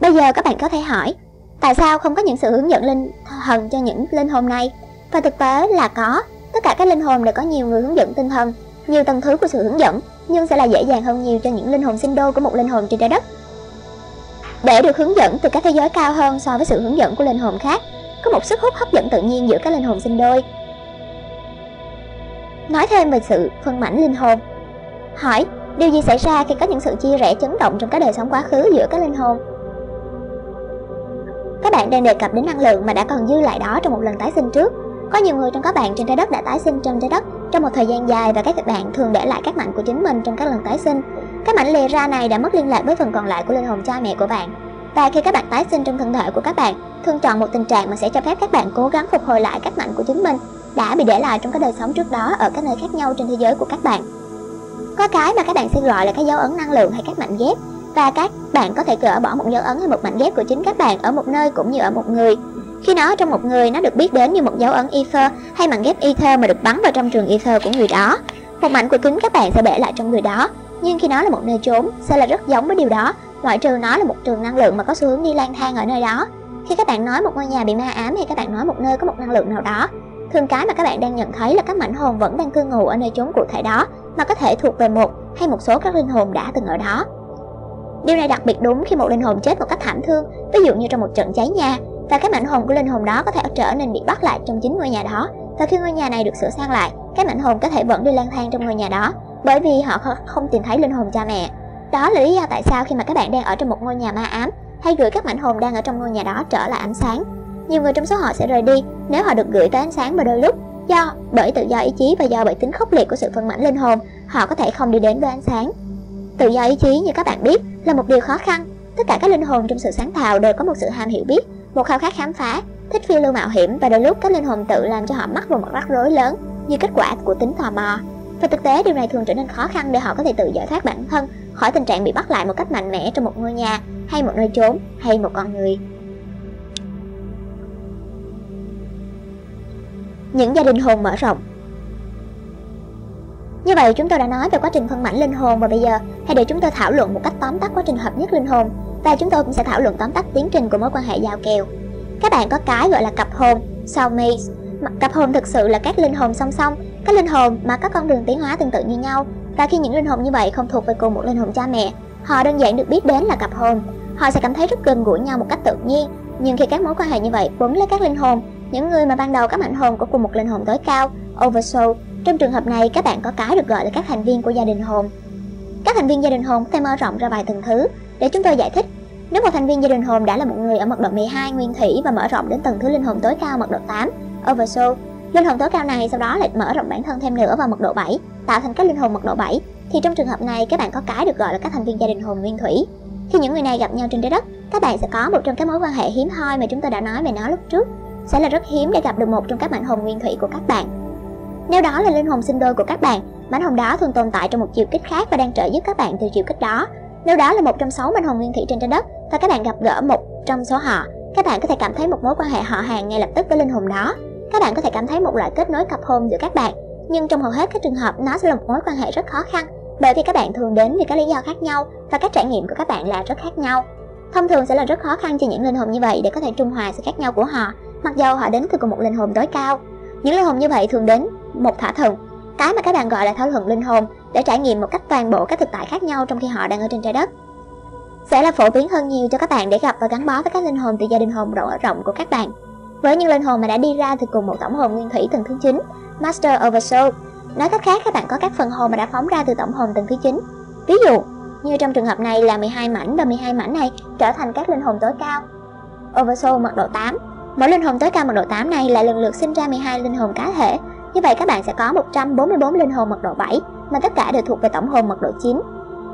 Bây giờ các bạn có thể hỏi, tại sao không có những sự hướng dẫn linh thần cho những linh hồn này? Và thực tế là có, tất cả các linh hồn đều có nhiều người hướng dẫn tinh thần, nhiều tầng thứ của sự hướng dẫn, nhưng sẽ là dễ dàng hơn nhiều cho những linh hồn sinh đôi của một linh hồn trên trái đất để được hướng dẫn từ các thế giới cao hơn so với sự hướng dẫn của linh hồn khác, có một sức hút hấp dẫn tự nhiên giữa các linh hồn sinh đôi. Nói thêm về sự phân mảnh linh hồn. Hỏi, điều gì xảy ra khi có những sự chia rẽ chấn động trong các đời sống quá khứ giữa các linh hồn? Các bạn đang đề cập đến năng lượng mà đã còn dư lại đó trong một lần tái sinh trước. Có nhiều người trong các bạn trên trái đất đã tái sinh trên trái đất trong một thời gian dài và các bạn thường để lại các mạnh của chính mình trong các lần tái sinh. Các mảnh lìa ra này đã mất liên lạc với phần còn lại của linh hồn cha mẹ của bạn. Và khi các bạn tái sinh trong thân thể của các bạn, thường chọn một tình trạng mà sẽ cho phép các bạn cố gắng phục hồi lại các mảnh của chính mình đã bị để lại trong các đời sống trước đó ở các nơi khác nhau trên thế giới của các bạn. Có cái mà các bạn sẽ gọi là cái dấu ấn năng lượng hay các mảnh ghép và các bạn có thể gỡ bỏ một dấu ấn hay một mảnh ghép của chính các bạn ở một nơi cũng như ở một người. Khi nó ở trong một người, nó được biết đến như một dấu ấn ether hay mảnh ghép ether mà được bắn vào trong trường ether của người đó. Một mảnh của kính các bạn sẽ để lại trong người đó, nhưng khi nó là một nơi trốn, sẽ là rất giống với điều đó, ngoại trừ nó là một trường năng lượng mà có xu hướng đi lang thang ở nơi đó. Khi các bạn nói một ngôi nhà bị ma ám hay các bạn nói một nơi có một năng lượng nào đó, thường cái mà các bạn đang nhận thấy là các mảnh hồn vẫn đang cư ngụ ở nơi trốn cụ thể đó, mà có thể thuộc về một hay một số các linh hồn đã từng ở đó. Điều này đặc biệt đúng khi một linh hồn chết một cách thảm thương, ví dụ như trong một trận cháy nhà, và các mảnh hồn của linh hồn đó có thể trở nên bị bắt lại trong chính ngôi nhà đó. Và khi ngôi nhà này được sửa sang lại, các mảnh hồn có thể vẫn đi lang thang trong ngôi nhà đó, bởi vì họ không tìm thấy linh hồn cha mẹ. Đó là lý do tại sao khi mà các bạn đang ở trong một ngôi nhà ma ám, hay gửi các mảnh hồn đang ở trong ngôi nhà đó trở lại ánh sáng. Nhiều người trong số họ sẽ rời đi nếu họ được gửi tới ánh sáng vào đôi lúc do bởi tự do ý chí và do bởi tính khốc liệt của sự phân mảnh linh hồn, họ có thể không đi đến với ánh sáng. Tự do ý chí như các bạn biết là một điều khó khăn. Tất cả các linh hồn trong sự sáng tạo đều có một sự ham hiểu biết, một khao khát khám phá, thích phiêu lưu mạo hiểm và đôi lúc các linh hồn tự làm cho họ mắc vào một rắc rối lớn như kết quả của tính tò mò. Và thực tế điều này thường trở nên khó khăn để họ có thể tự giải thoát bản thân khỏi tình trạng bị bắt lại một cách mạnh mẽ trong một ngôi nhà hay một nơi trốn hay một con người. Những gia đình hồn mở rộng như vậy chúng tôi đã nói về quá trình phân mảnh linh hồn và bây giờ hãy để chúng tôi thảo luận một cách tóm tắt quá trình hợp nhất linh hồn và chúng tôi cũng sẽ thảo luận tóm tắt tiến trình của mối quan hệ giao kèo. Các bạn có cái gọi là cặp hồn, soulmates. Cặp hồn thực sự là các linh hồn song song, các linh hồn mà các con đường tiến hóa tương tự như nhau và khi những linh hồn như vậy không thuộc về cùng một linh hồn cha mẹ, họ đơn giản được biết đến là cặp hồn. Họ sẽ cảm thấy rất gần gũi nhau một cách tự nhiên, nhưng khi các mối quan hệ như vậy quấn lấy các linh hồn, những người mà ban đầu các mảnh hồn của cùng một linh hồn tối cao, Oversoul, trong trường hợp này các bạn có cái được gọi là các thành viên của gia đình hồn. Các thành viên gia đình hồn có thể mở rộng ra vài từng thứ để chúng tôi giải thích. Nếu một thành viên gia đình hồn đã là một người ở mật độ 12 nguyên thủy và mở rộng đến tầng thứ linh hồn tối cao mật độ 8, Oversoul, linh hồn tối cao này sau đó lại mở rộng bản thân thêm nữa vào mật độ 7, tạo thành các linh hồn mật độ 7, thì trong trường hợp này các bạn có cái được gọi là các thành viên gia đình hồn nguyên thủy. Khi những người này gặp nhau trên trái đất, các bạn sẽ có một trong các mối quan hệ hiếm hoi mà chúng tôi đã nói về nó lúc trước. Sẽ là rất hiếm để gặp được một trong các mảnh hồn nguyên thủy của các bạn. Nếu đó là linh hồn sinh đôi của các bạn, mảnh hồn đó thường tồn tại trong một chiều kích khác và đang trợ giúp các bạn từ chiều kích đó. Nếu đó là một trong sáu mảnh hồn nguyên thủy trên trái đất và các bạn gặp gỡ một trong số họ, các bạn có thể cảm thấy một mối quan hệ họ hàng ngay lập tức với linh hồn đó. Các bạn có thể cảm thấy một loại kết nối cặp hôn giữa các bạn, nhưng trong hầu hết các trường hợp nó sẽ là một mối quan hệ rất khó khăn bởi vì các bạn thường đến vì các lý do khác nhau và các trải nghiệm của các bạn là rất khác nhau. Thông thường sẽ là rất khó khăn cho những linh hồn như vậy để có thể trung hòa sự khác nhau của họ, mặc dầu họ đến từ cùng một linh hồn tối cao. Những linh hồn như vậy thường đến một thỏa thuận, cái mà các bạn gọi là thỏa thuận linh hồn để trải nghiệm một cách toàn bộ các thực tại khác nhau trong khi họ đang ở trên trái đất. Sẽ là phổ biến hơn nhiều cho các bạn để gặp và gắn bó với các linh hồn từ gia đình hồn rộng rộng của các bạn. Với những linh hồn mà đã đi ra từ cùng một tổng hồn nguyên thủy tầng thứ 9, Master of Soul, nói cách khác các bạn có các phần hồn mà đã phóng ra từ tổng hồn tầng thứ 9. Ví dụ, như trong trường hợp này là 12 mảnh và 12 mảnh này trở thành các linh hồn tối cao. Oversoul mật độ 8 Mỗi linh hồn tối cao mật độ 8 này lại lần lượt sinh ra 12 linh hồn cá thể. Như vậy các bạn sẽ có 144 linh hồn mật độ 7 mà tất cả đều thuộc về tổng hồn mật độ 9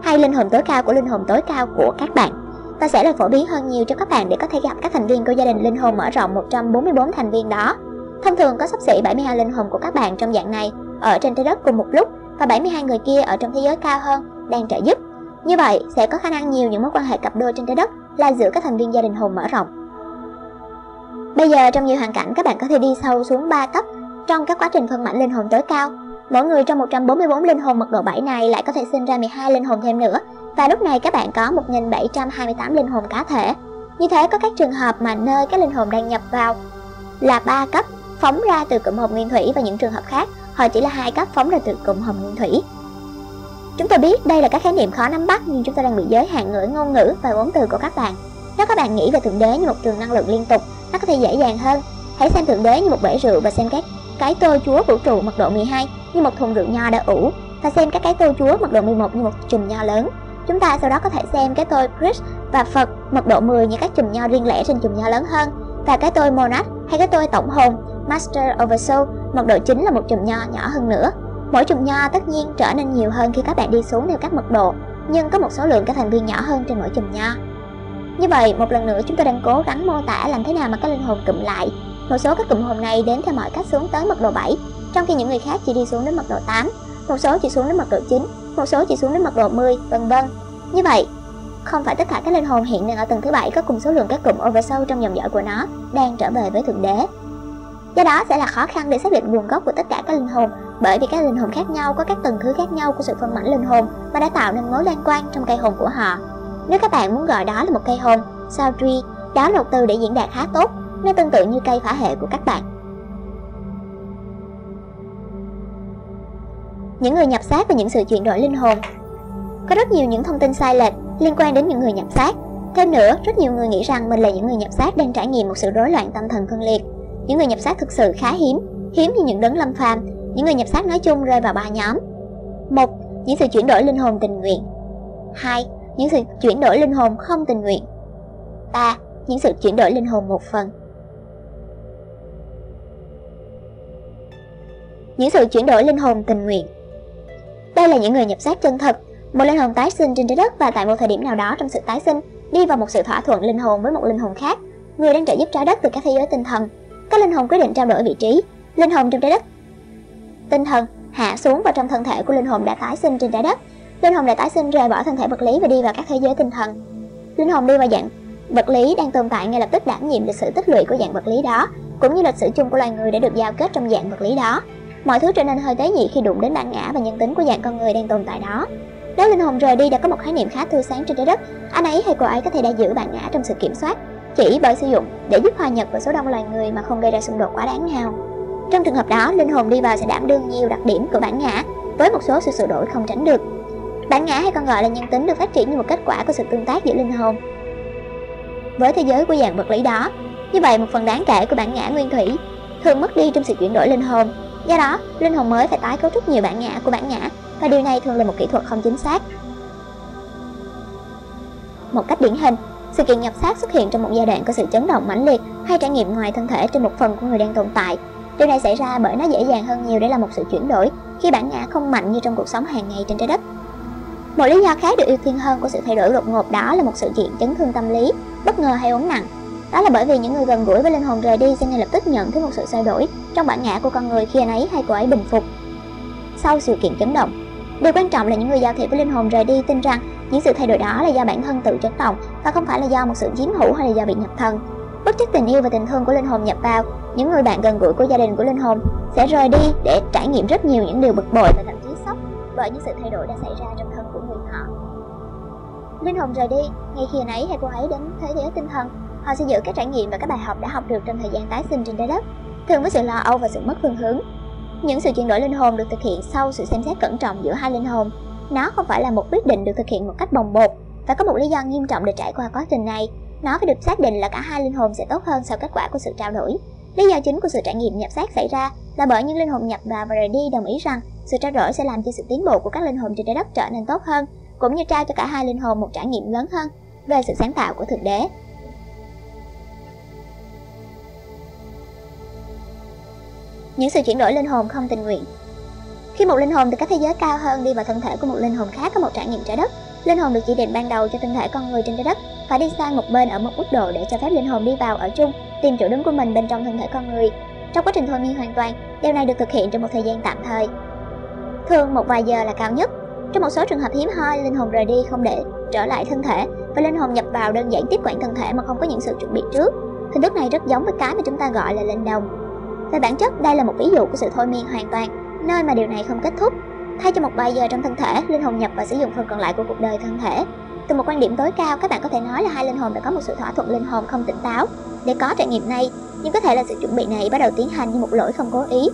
hay linh hồn tối cao của linh hồn tối cao của các bạn và sẽ là phổ biến hơn nhiều cho các bạn để có thể gặp các thành viên của gia đình linh hồn mở rộng 144 thành viên đó. Thông thường có sắp xỉ 72 linh hồn của các bạn trong dạng này ở trên trái đất cùng một lúc và 72 người kia ở trong thế giới cao hơn đang trợ giúp. Như vậy sẽ có khả năng nhiều những mối quan hệ cặp đôi trên trái đất là giữa các thành viên gia đình hồn mở rộng. Bây giờ trong nhiều hoàn cảnh các bạn có thể đi sâu xuống 3 cấp trong các quá trình phân mảnh linh hồn tối cao, mỗi người trong 144 linh hồn mật độ 7 này lại có thể sinh ra 12 linh hồn thêm nữa, và lúc này các bạn có 1728 linh hồn cá thể. Như thế có các trường hợp mà nơi các linh hồn đang nhập vào là 3 cấp phóng ra từ cụm hồn nguyên thủy và những trường hợp khác họ chỉ là hai cấp phóng ra từ cụm hồn nguyên thủy. Chúng tôi biết đây là các khái niệm khó nắm bắt nhưng chúng ta đang bị giới hạn ngữ ngôn ngữ và vốn từ của các bạn. Nếu các bạn nghĩ về thượng đế như một trường năng lượng liên tục, nó có thể dễ dàng hơn. Hãy xem thượng đế như một bể rượu và xem các cái tô chúa vũ trụ mật độ 12 như một thùng rượu nho đã ủ và xem các cái tô chúa mật độ 11 như một chùm nho lớn. Chúng ta sau đó có thể xem cái tôi Chris và Phật mật độ 10 như các chùm nho riêng lẻ trên chùm nho lớn hơn và cái tôi Monad hay cái tôi tổng hồn Master of Soul mật độ 9 là một chùm nho nhỏ hơn nữa. Mỗi chùm nho tất nhiên trở nên nhiều hơn khi các bạn đi xuống theo các mật độ, nhưng có một số lượng các thành viên nhỏ hơn trên mỗi chùm nho. Như vậy, một lần nữa chúng tôi đang cố gắng mô tả làm thế nào mà các linh hồn cụm lại một số các cụm hồn này đến theo mọi cách xuống tới mật độ 7, trong khi những người khác chỉ đi xuống đến mật độ 8. một số chỉ xuống đến mật độ 9, một số chỉ xuống đến mật độ 10, vân vân. Như vậy, không phải tất cả các linh hồn hiện đang ở tầng thứ bảy có cùng số lượng các cụm oversoul trong dòng dõi của nó đang trở về với thượng đế. Do đó sẽ là khó khăn để xác định nguồn gốc của tất cả các linh hồn bởi vì các linh hồn khác nhau có các tầng thứ khác nhau của sự phân mảnh linh hồn và đã tạo nên mối liên quan trong cây hồn của họ. Nếu các bạn muốn gọi đó là một cây hồn, sao tree, đó là một từ để diễn đạt khá tốt, nó tương tự như cây phả hệ của các bạn. Những người nhập xác và những sự chuyển đổi linh hồn Có rất nhiều những thông tin sai lệch liên quan đến những người nhập xác. Thêm nữa, rất nhiều người nghĩ rằng mình là những người nhập xác đang trải nghiệm một sự rối loạn tâm thần phân liệt. Những người nhập xác thực sự khá hiếm, hiếm như những đấng lâm phàm. Những người nhập xác nói chung rơi vào ba nhóm. một Những sự chuyển đổi linh hồn tình nguyện. 2. Những sự chuyển đổi linh hồn không tình nguyện. 3. Những sự chuyển đổi linh hồn một phần. Những sự chuyển đổi linh hồn tình nguyện đây là những người nhập xác chân thật một linh hồn tái sinh trên trái đất và tại một thời điểm nào đó trong sự tái sinh, đi vào một sự thỏa thuận linh hồn với một linh hồn khác. Người đang trợ giúp trái đất từ các thế giới tinh thần. Các linh hồn quyết định trao đổi vị trí. Linh hồn trong trái đất. Tinh thần, hạ xuống vào trong thân thể của linh hồn đã tái sinh trên trái đất. Linh hồn đã tái sinh, rời bỏ thân thể vật lý và đi vào các thế giới tinh thần. Linh hồn đi vào dạng vật lý đang tồn tại ngay lập tức đảm nhiệm lịch sử tích lũy của dạng vật lý đó, cũng như lịch sử chung của loài người đã được giao kết trong dạng vật lý đó mọi thứ trở nên hơi tế nhị khi đụng đến bản ngã và nhân tính của dạng con người đang tồn tại đó nếu linh hồn rời đi đã có một khái niệm khá tươi sáng trên trái đất, anh ấy hay cô ấy có thể đã giữ bản ngã trong sự kiểm soát, chỉ bởi sử dụng để giúp hòa nhập với số đông loài người mà không gây ra xung đột quá đáng nào. Trong trường hợp đó, linh hồn đi vào sẽ đảm đương nhiều đặc điểm của bản ngã với một số sự sửa đổi không tránh được. Bản ngã hay còn gọi là nhân tính được phát triển như một kết quả của sự tương tác giữa linh hồn với thế giới của dạng vật lý đó. Như vậy, một phần đáng kể của bản ngã nguyên thủy thường mất đi trong sự chuyển đổi linh hồn. Do đó, linh hồn mới phải tái cấu trúc nhiều bản ngã của bản ngã và điều này thường là một kỹ thuật không chính xác. Một cách điển hình, sự kiện nhập xác xuất hiện trong một giai đoạn có sự chấn động mãnh liệt hay trải nghiệm ngoài thân thể trên một phần của người đang tồn tại. Điều này xảy ra bởi nó dễ dàng hơn nhiều để làm một sự chuyển đổi khi bản ngã không mạnh như trong cuộc sống hàng ngày trên trái đất. Một lý do khác được ưu tiên hơn của sự thay đổi đột ngột đó là một sự kiện chấn thương tâm lý, bất ngờ hay ốm nặng. Đó là bởi vì những người gần gũi với linh hồn rời đi sẽ ngay lập tức nhận thấy một sự thay đổi trong bản ngã của con người khi anh ấy hay cô ấy bình phục. Sau sự kiện chấn động, Điều quan trọng là những người giao thiệp với linh hồn rời đi tin rằng những sự thay đổi đó là do bản thân tự chấn động và không phải là do một sự chiếm hữu hay là do bị nhập thân. Bất chấp tình yêu và tình thương của linh hồn nhập vào, những người bạn gần gũi của gia đình của linh hồn sẽ rời đi để trải nghiệm rất nhiều những điều bực bội và thậm chí sốc bởi những sự thay đổi đã xảy ra trong thân của người họ. Linh hồn rời đi, ngay khi anh ấy hay cô ấy đến thế giới tinh thần, họ sẽ giữ các trải nghiệm và các bài học đã học được trong thời gian tái sinh trên trái đất, thường với sự lo âu và sự mất phương hướng. Những sự chuyển đổi linh hồn được thực hiện sau sự xem xét cẩn trọng giữa hai linh hồn. Nó không phải là một quyết định được thực hiện một cách bồng bột và có một lý do nghiêm trọng để trải qua quá trình này. Nó phải được xác định là cả hai linh hồn sẽ tốt hơn sau kết quả của sự trao đổi. Lý do chính của sự trải nghiệm nhập xác xảy ra là bởi những linh hồn nhập vào và rời đi đồng ý rằng sự trao đổi sẽ làm cho sự tiến bộ của các linh hồn trên trái đất trở nên tốt hơn, cũng như trao cho cả hai linh hồn một trải nghiệm lớn hơn về sự sáng tạo của Thượng Đế. Những sự chuyển đổi linh hồn không tình nguyện. Khi một linh hồn từ các thế giới cao hơn đi vào thân thể của một linh hồn khác có một trải nghiệm trái đất, linh hồn được chỉ định ban đầu cho thân thể con người trên trái đất phải đi sang một bên ở một mức độ để cho phép linh hồn đi vào ở chung, tìm chỗ đứng của mình bên trong thân thể con người. Trong quá trình thôi miên hoàn toàn, điều này được thực hiện trong một thời gian tạm thời. Thường một vài giờ là cao nhất. Trong một số trường hợp hiếm hoi, linh hồn rời đi không để trở lại thân thể và linh hồn nhập vào đơn giản tiếp quản thân thể mà không có những sự chuẩn bị trước. Hình thức này rất giống với cái mà chúng ta gọi là linh đồng về bản chất, đây là một ví dụ của sự thôi miên hoàn toàn, nơi mà điều này không kết thúc. Thay cho một vài giờ trong thân thể, linh hồn nhập và sử dụng phần còn lại của cuộc đời thân thể. Từ một quan điểm tối cao, các bạn có thể nói là hai linh hồn đã có một sự thỏa thuận linh hồn không tỉnh táo để có trải nghiệm này, nhưng có thể là sự chuẩn bị này bắt đầu tiến hành như một lỗi không cố ý.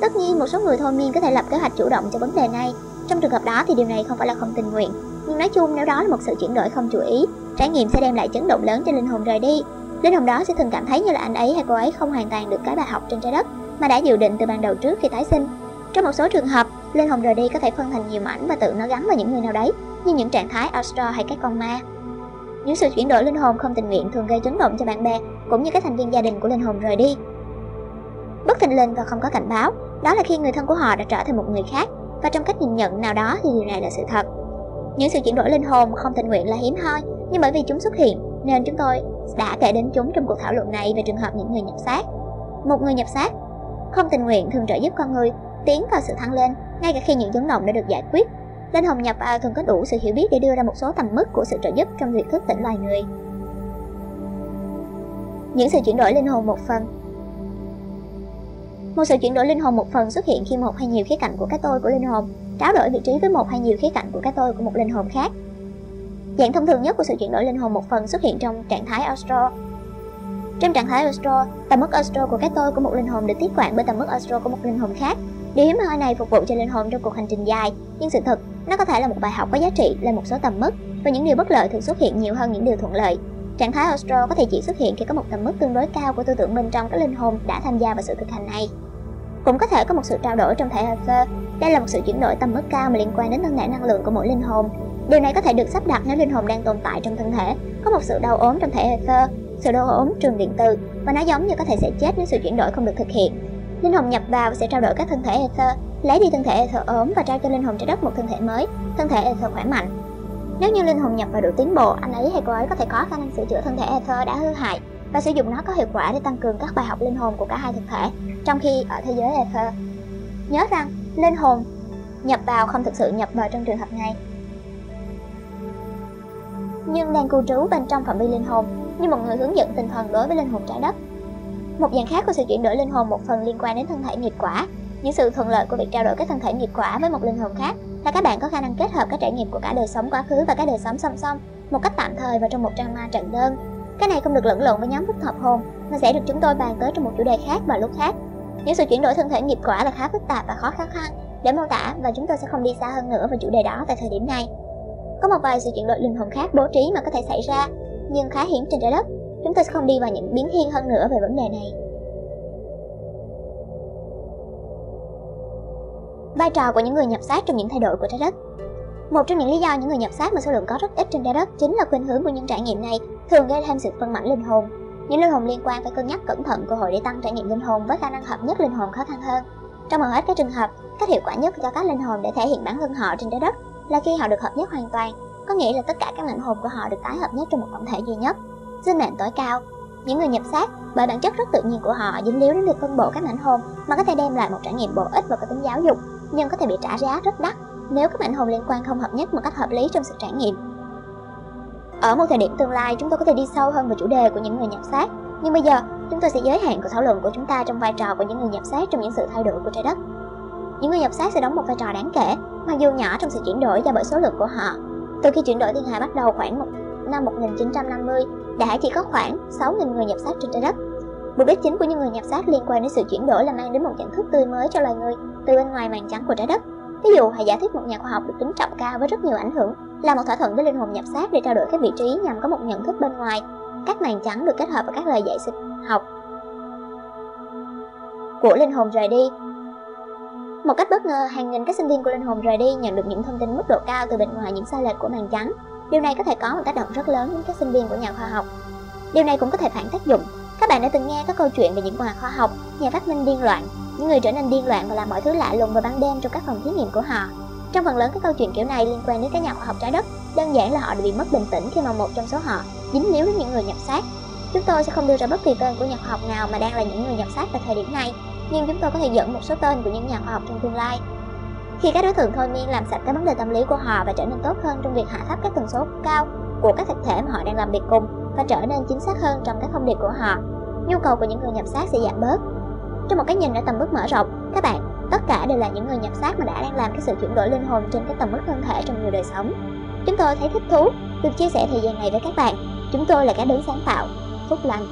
Tất nhiên, một số người thôi miên có thể lập kế hoạch chủ động cho vấn đề này. Trong trường hợp đó thì điều này không phải là không tình nguyện, nhưng nói chung nếu đó là một sự chuyển đổi không chú ý, trải nghiệm sẽ đem lại chấn động lớn cho linh hồn rời đi Linh hồn đó sẽ thường cảm thấy như là anh ấy hay cô ấy không hoàn toàn được cái bài học trên trái đất mà đã dự định từ ban đầu trước khi tái sinh. Trong một số trường hợp, linh hồn rời đi có thể phân thành nhiều mảnh và tự nó gắn vào những người nào đấy, như những trạng thái astral hay các con ma. Những sự chuyển đổi linh hồn không tình nguyện thường gây chấn động cho bạn bè cũng như các thành viên gia đình của linh hồn rời đi. Bất thình lình và không có cảnh báo, đó là khi người thân của họ đã trở thành một người khác và trong cách nhìn nhận nào đó thì điều này là sự thật. Những sự chuyển đổi linh hồn không tình nguyện là hiếm hoi, nhưng bởi vì chúng xuất hiện nên chúng tôi đã kể đến chúng trong cuộc thảo luận này về trường hợp những người nhập xác. Một người nhập xác không tình nguyện thường trợ giúp con người tiến vào sự thăng lên, ngay cả khi những vấn động đã được giải quyết. Linh hồn nhập thường có đủ sự hiểu biết để đưa ra một số tầm mức của sự trợ giúp trong việc thức tỉnh loài người. Những sự chuyển đổi linh hồn một phần Một sự chuyển đổi linh hồn một phần xuất hiện khi một hay nhiều khía cạnh của cái tôi của linh hồn tráo đổi vị trí với một hay nhiều khía cạnh của cái tôi của một linh hồn khác. Dạng thông thường nhất của sự chuyển đổi linh hồn một phần xuất hiện trong trạng thái astral. Trong trạng thái astral, tầm mức astral của cái tôi của một linh hồn được tiếp quản bởi tầm mức astral của một linh hồn khác. Điều hiếm hoi này phục vụ cho linh hồn trong cuộc hành trình dài, nhưng sự thật, nó có thể là một bài học có giá trị lên một số tầm mức, và những điều bất lợi thường xuất hiện nhiều hơn những điều thuận lợi. Trạng thái astral có thể chỉ xuất hiện khi có một tầm mức tương đối cao của tư tưởng bên trong các linh hồn đã tham gia vào sự thực hành này. Cũng có thể có một sự trao đổi trong thể ether. Đây là một sự chuyển đổi tầm mức cao mà liên quan đến thân thể năng lượng của mỗi linh hồn. Điều này có thể được sắp đặt nếu linh hồn đang tồn tại trong thân thể, có một sự đau ốm trong thể ether, sự đau ốm trường điện từ, và nó giống như có thể sẽ chết nếu sự chuyển đổi không được thực hiện. Linh hồn nhập vào và sẽ trao đổi các thân thể ether, lấy đi thân thể ether ốm và trao cho linh hồn trái đất một thân thể mới, thân thể ether khỏe mạnh. Nếu như linh hồn nhập vào đủ tiến bộ, anh ấy hay cô ấy có thể có khả năng sửa chữa thân thể ether đã hư hại và sử dụng nó có hiệu quả để tăng cường các bài học linh hồn của cả hai thực thể, trong khi ở thế giới Ether. Nhớ rằng, linh hồn nhập vào không thực sự nhập vào trong trường hợp này, nhưng đang cư trú bên trong phạm vi linh hồn như một người hướng dẫn tinh thần đối với linh hồn trái đất. Một dạng khác của sự chuyển đổi linh hồn một phần liên quan đến thân thể nghiệp quả. Những sự thuận lợi của việc trao đổi các thân thể nghiệp quả với một linh hồn khác là các bạn có khả năng kết hợp các trải nghiệm của cả đời sống quá khứ và các đời sống song song một cách tạm thời và trong một drama trận đơn cái này không được lẫn lộn với nhóm phức hợp hồn, mà sẽ được chúng tôi bàn tới trong một chủ đề khác vào lúc khác. Những sự chuyển đổi thân thể nghiệp quả là khá phức tạp và khó khăn để mô tả và chúng tôi sẽ không đi xa hơn nữa về chủ đề đó tại thời điểm này. Có một vài sự chuyển đổi linh hồn khác bố trí mà có thể xảy ra, nhưng khá hiếm trên trái đất. Chúng tôi sẽ không đi vào những biến thiên hơn nữa về vấn đề này. Vai trò của những người nhập xác trong những thay đổi của trái đất một trong những lý do những người nhập xác mà số lượng có rất ít trên trái đất chính là khuynh hướng của những trải nghiệm này thường gây thêm sự phân mảnh linh hồn. Những linh hồn liên quan phải cân nhắc cẩn thận cơ hội để tăng trải nghiệm linh hồn với khả năng hợp nhất linh hồn khó khăn hơn. Trong hầu hết các trường hợp, cách hiệu quả nhất cho các linh hồn để thể hiện bản thân họ trên trái đất là khi họ được hợp nhất hoàn toàn, có nghĩa là tất cả các mảnh hồn của họ được tái hợp nhất trong một tổng thể duy nhất. Sinh mệnh tối cao những người nhập xác bởi bản chất rất tự nhiên của họ dính líu đến việc phân bổ các mảnh hồn mà có thể đem lại một trải nghiệm bổ ích và có tính giáo dục nhưng có thể bị trả giá rất đắt nếu các mảnh hồn liên quan không hợp nhất một cách hợp lý trong sự trải nghiệm. Ở một thời điểm tương lai, chúng tôi có thể đi sâu hơn vào chủ đề của những người nhập xác, nhưng bây giờ chúng tôi sẽ giới hạn cuộc thảo luận của chúng ta trong vai trò của những người nhập xác trong những sự thay đổi của trái đất. Những người nhập xác sẽ đóng một vai trò đáng kể, mặc dù nhỏ trong sự chuyển đổi do bởi số lượng của họ. Từ khi chuyển đổi thiên hà bắt đầu khoảng một, năm 1950, đã chỉ có khoảng 6.000 người nhập xác trên trái đất. Mục đích chính của những người nhập xác liên quan đến sự chuyển đổi là mang đến một nhận thức tươi mới cho loài người từ bên ngoài màn trắng của trái đất Ví dụ, hãy giả thuyết một nhà khoa học được kính trọng cao với rất nhiều ảnh hưởng là một thỏa thuận với linh hồn nhập xác để trao đổi các vị trí nhằm có một nhận thức bên ngoài. Các màn trắng được kết hợp với các lời dạy sinh học của linh hồn rời đi. Một cách bất ngờ, hàng nghìn các sinh viên của linh hồn rời đi nhận được những thông tin mức độ cao từ bên ngoài những sai lệch của màn trắng. Điều này có thể có một tác động rất lớn đến các sinh viên của nhà khoa học. Điều này cũng có thể phản tác dụng. Các bạn đã từng nghe các câu chuyện về những nhà khoa học, nhà phát minh điên loạn những người trở nên điên loạn và làm mọi thứ lạ lùng vào ban đêm trong các phòng thí nghiệm của họ. Trong phần lớn các câu chuyện kiểu này liên quan đến các nhà khoa học trái đất, đơn giản là họ đã bị mất bình tĩnh khi mà một trong số họ dính líu đến những người nhập xác. Chúng tôi sẽ không đưa ra bất kỳ tên của nhà khoa học nào mà đang là những người nhập xác tại thời điểm này, nhưng chúng tôi có thể dẫn một số tên của những nhà khoa học trong tương lai. Khi các đối tượng thôi miên làm sạch các vấn đề tâm lý của họ và trở nên tốt hơn trong việc hạ thấp các tần số cao của các thực thể mà họ đang làm việc cùng và trở nên chính xác hơn trong các thông điệp của họ, nhu cầu của những người nhập xác sẽ giảm bớt trong một cái nhìn ở tầm mức mở rộng, các bạn, tất cả đều là những người nhập xác mà đã đang làm cái sự chuyển đổi linh hồn trên cái tầm mức thân thể trong nhiều đời sống. Chúng tôi thấy thích thú được chia sẻ thời gian này với các bạn. Chúng tôi là các đấng sáng tạo. Phúc lành.